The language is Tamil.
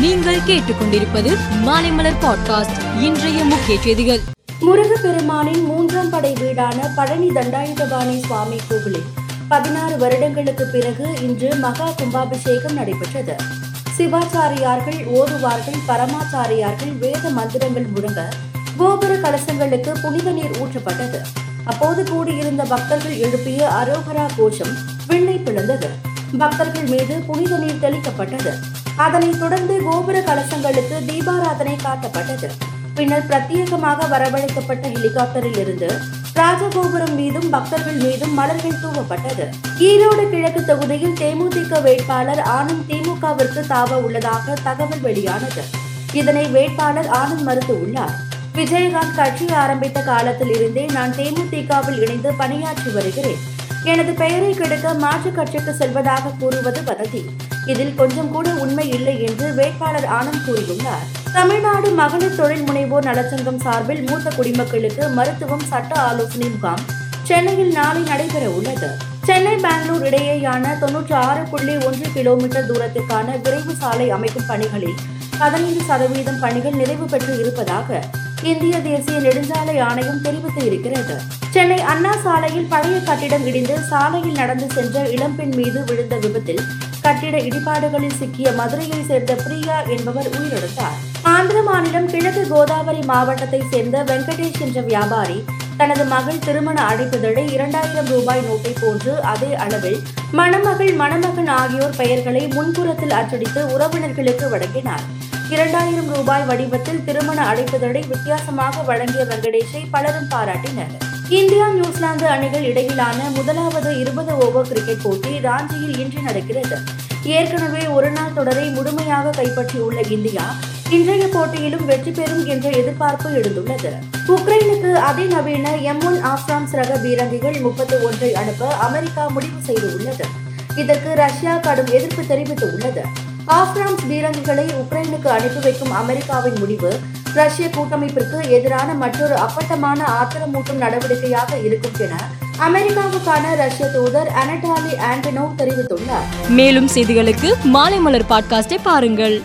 நீங்கள் கேட்டுக்கொண்டிருப்பது மாலைமலர் பாட்காஸ்ட் இன்றைய முக்கிய செய்திகள். முருகப்பெருமானின் மூன்றாம் படை வீடான பழனி தண்டாயுதபாணி சுவாமி கோவிலில் பதினாறு வருடங்களுக்கு பிறகு இன்று மகா கும்பாபிஷேகம் நடைபெற்றது. சிவாச்சாரியார்கள் ஓதுவார்கள் பரமாச்சாரியார்கள் வேத மந்திரங்கள் முழங்க கோபுர கலசங்களுக்கு புனித நீர் ஊற்றப்பட்டது. அப்போது கூடியிருந்த பக்தர்கள் எழுப்பிய அரோகரா கோஷம் விண்ணை பிளந்தது. பக்தர்கள் மீது புனித நீர் தெளிக்கப்பட்டது. அதனைத் தொடர்ந்து கோபுர கலசங்களுக்கு தீபாராதனை காட்டப்பட்டது. பின்னர் பிரத்யேகமாக வரவழைக்கப்பட்ட ஹெலிகாப்டரில் இருந்து ராஜகோபுரம் மீதும் பக்தர்கள் மீதும் மலர்கள் தூவப்பட்டது. ஈரோடு கிழக்கு தொகுதியில் தேமுதிக வேட்பாளர் ஆனந்த் திமுகவிற்கு தாவ உள்ளதாக தகவல் வெளியானது. இதனை வேட்பாளர் ஆனந்த் மறுத்து உள்ளார். விஜயகாந்த் கட்சி ஆரம்பித்த காலத்தில் இருந்தே நான் தேமுதிகவில் இணைந்து பணியாற்றி வருகிறேன். எனது பெயரை கெடுக்க மாற்றுக் கட்சிக்கு செல்வதாக கூறுவது வதந்தி இதில் கொஞ்சம் கூட உண்மை இல்லை என்று வேட்பாளர் ஆனந்த் கூறியுள்ளார். தமிழ்நாடு மகளிர் தொழில் முனைவோர் நலச்சங்கம் சார்பில் மூத்த குடிமக்களுக்கு மருத்துவம் சட்ட ஆலோசனை முகாம் சென்னையில் நாளை நடைபெற உள்ளது சென்னை பெங்களூர் இடையேயான தொன்னூற்றி ஆறு புள்ளி ஒன்று கிலோமீட்டர் தூரத்திற்கான விரைவு சாலை அமைக்கும் பணிகளில் பதினைந்து சதவீதம் பணிகள் நிறைவு பெற்று இருப்பதாக இந்திய தேசிய நெடுஞ்சாலை ஆணையம் தெரிவித்து இருக்கிறது. சென்னை அண்ணா சாலையில் பழைய கட்டிடம் இடிந்து சாலையில் நடந்து சென்ற இளம்பெண் மீது விழுந்த விபத்தில் கட்டிட இடிபாடுகளில் சிக்கிய மதுரையை சேர்ந்த பிரியா என்பவர் உயிரிழந்தார். ஆந்திர மாநிலம் கிழக்கு கோதாவரி மாவட்டத்தை சேர்ந்த வெங்கடேஷ் என்ற வியாபாரி தனது மகள் திருமண அழைப்புதழை இரண்டாயிரம் ரூபாய் நோட்டை போன்று அதே அளவில் மணமகள் மணமகன் ஆகியோர் பெயர்களை முன்புறத்தில் அச்சடித்து உறவினர்களுக்கு வழங்கினார். இரண்டாயிரம் ரூபாய் வடிவத்தில் திருமண அழைப்புதழை வித்தியாசமாக வழங்கிய வெங்கடேஷை பலரும் பாராட்டினர். இந்தியா நியூசிலாந்து அணிகள் இடையிலான முதலாவது இருபது ஓவர் கிரிக்கெட் போட்டி ராஞ்சியில் இன்று நடக்கிறது. ஏற்கனவே ஒருநாள் தொடரை முழுமையாக கைப்பற்றியுள்ள இந்தியா இன்றைய போட்டியிலும் வெற்றி பெறும் என்ற எதிர்பார்ப்பு எழுந்துள்ளது. உக்ரைனுக்கு அதிநவீன எம் ஒன் ஆப்ராம்ஸ் ரக பீரங்கிகள் முப்பத்தி ஒன்றை அனுப்ப அமெரிக்கா முடிவு செய்துள்ளது. இதற்கு ரஷ்யா கடும் எதிர்ப்பு தெரிவித்துள்ளது. ஆப்ரான்ஸ் பீரங்கிகளை உக்ரைனுக்கு அனுப்பி வைக்கும் அமெரிக்காவின் முடிவு ரஷ்ய கூட்டமைப்பிற்கு எதிரான மற்றொரு அப்பட்டமான ஆத்திரமூட்டும் நடவடிக்கையாக இருக்கும் என அமெரிக்காவுக்கான ரஷ்ய தூதர் அனடாலி ஆண்டனோவ் தெரிவித்துள்ளார். மேலும் செய்திகளுக்கு மாலை மலர் பாட்காஸ்டை பாருங்கள்.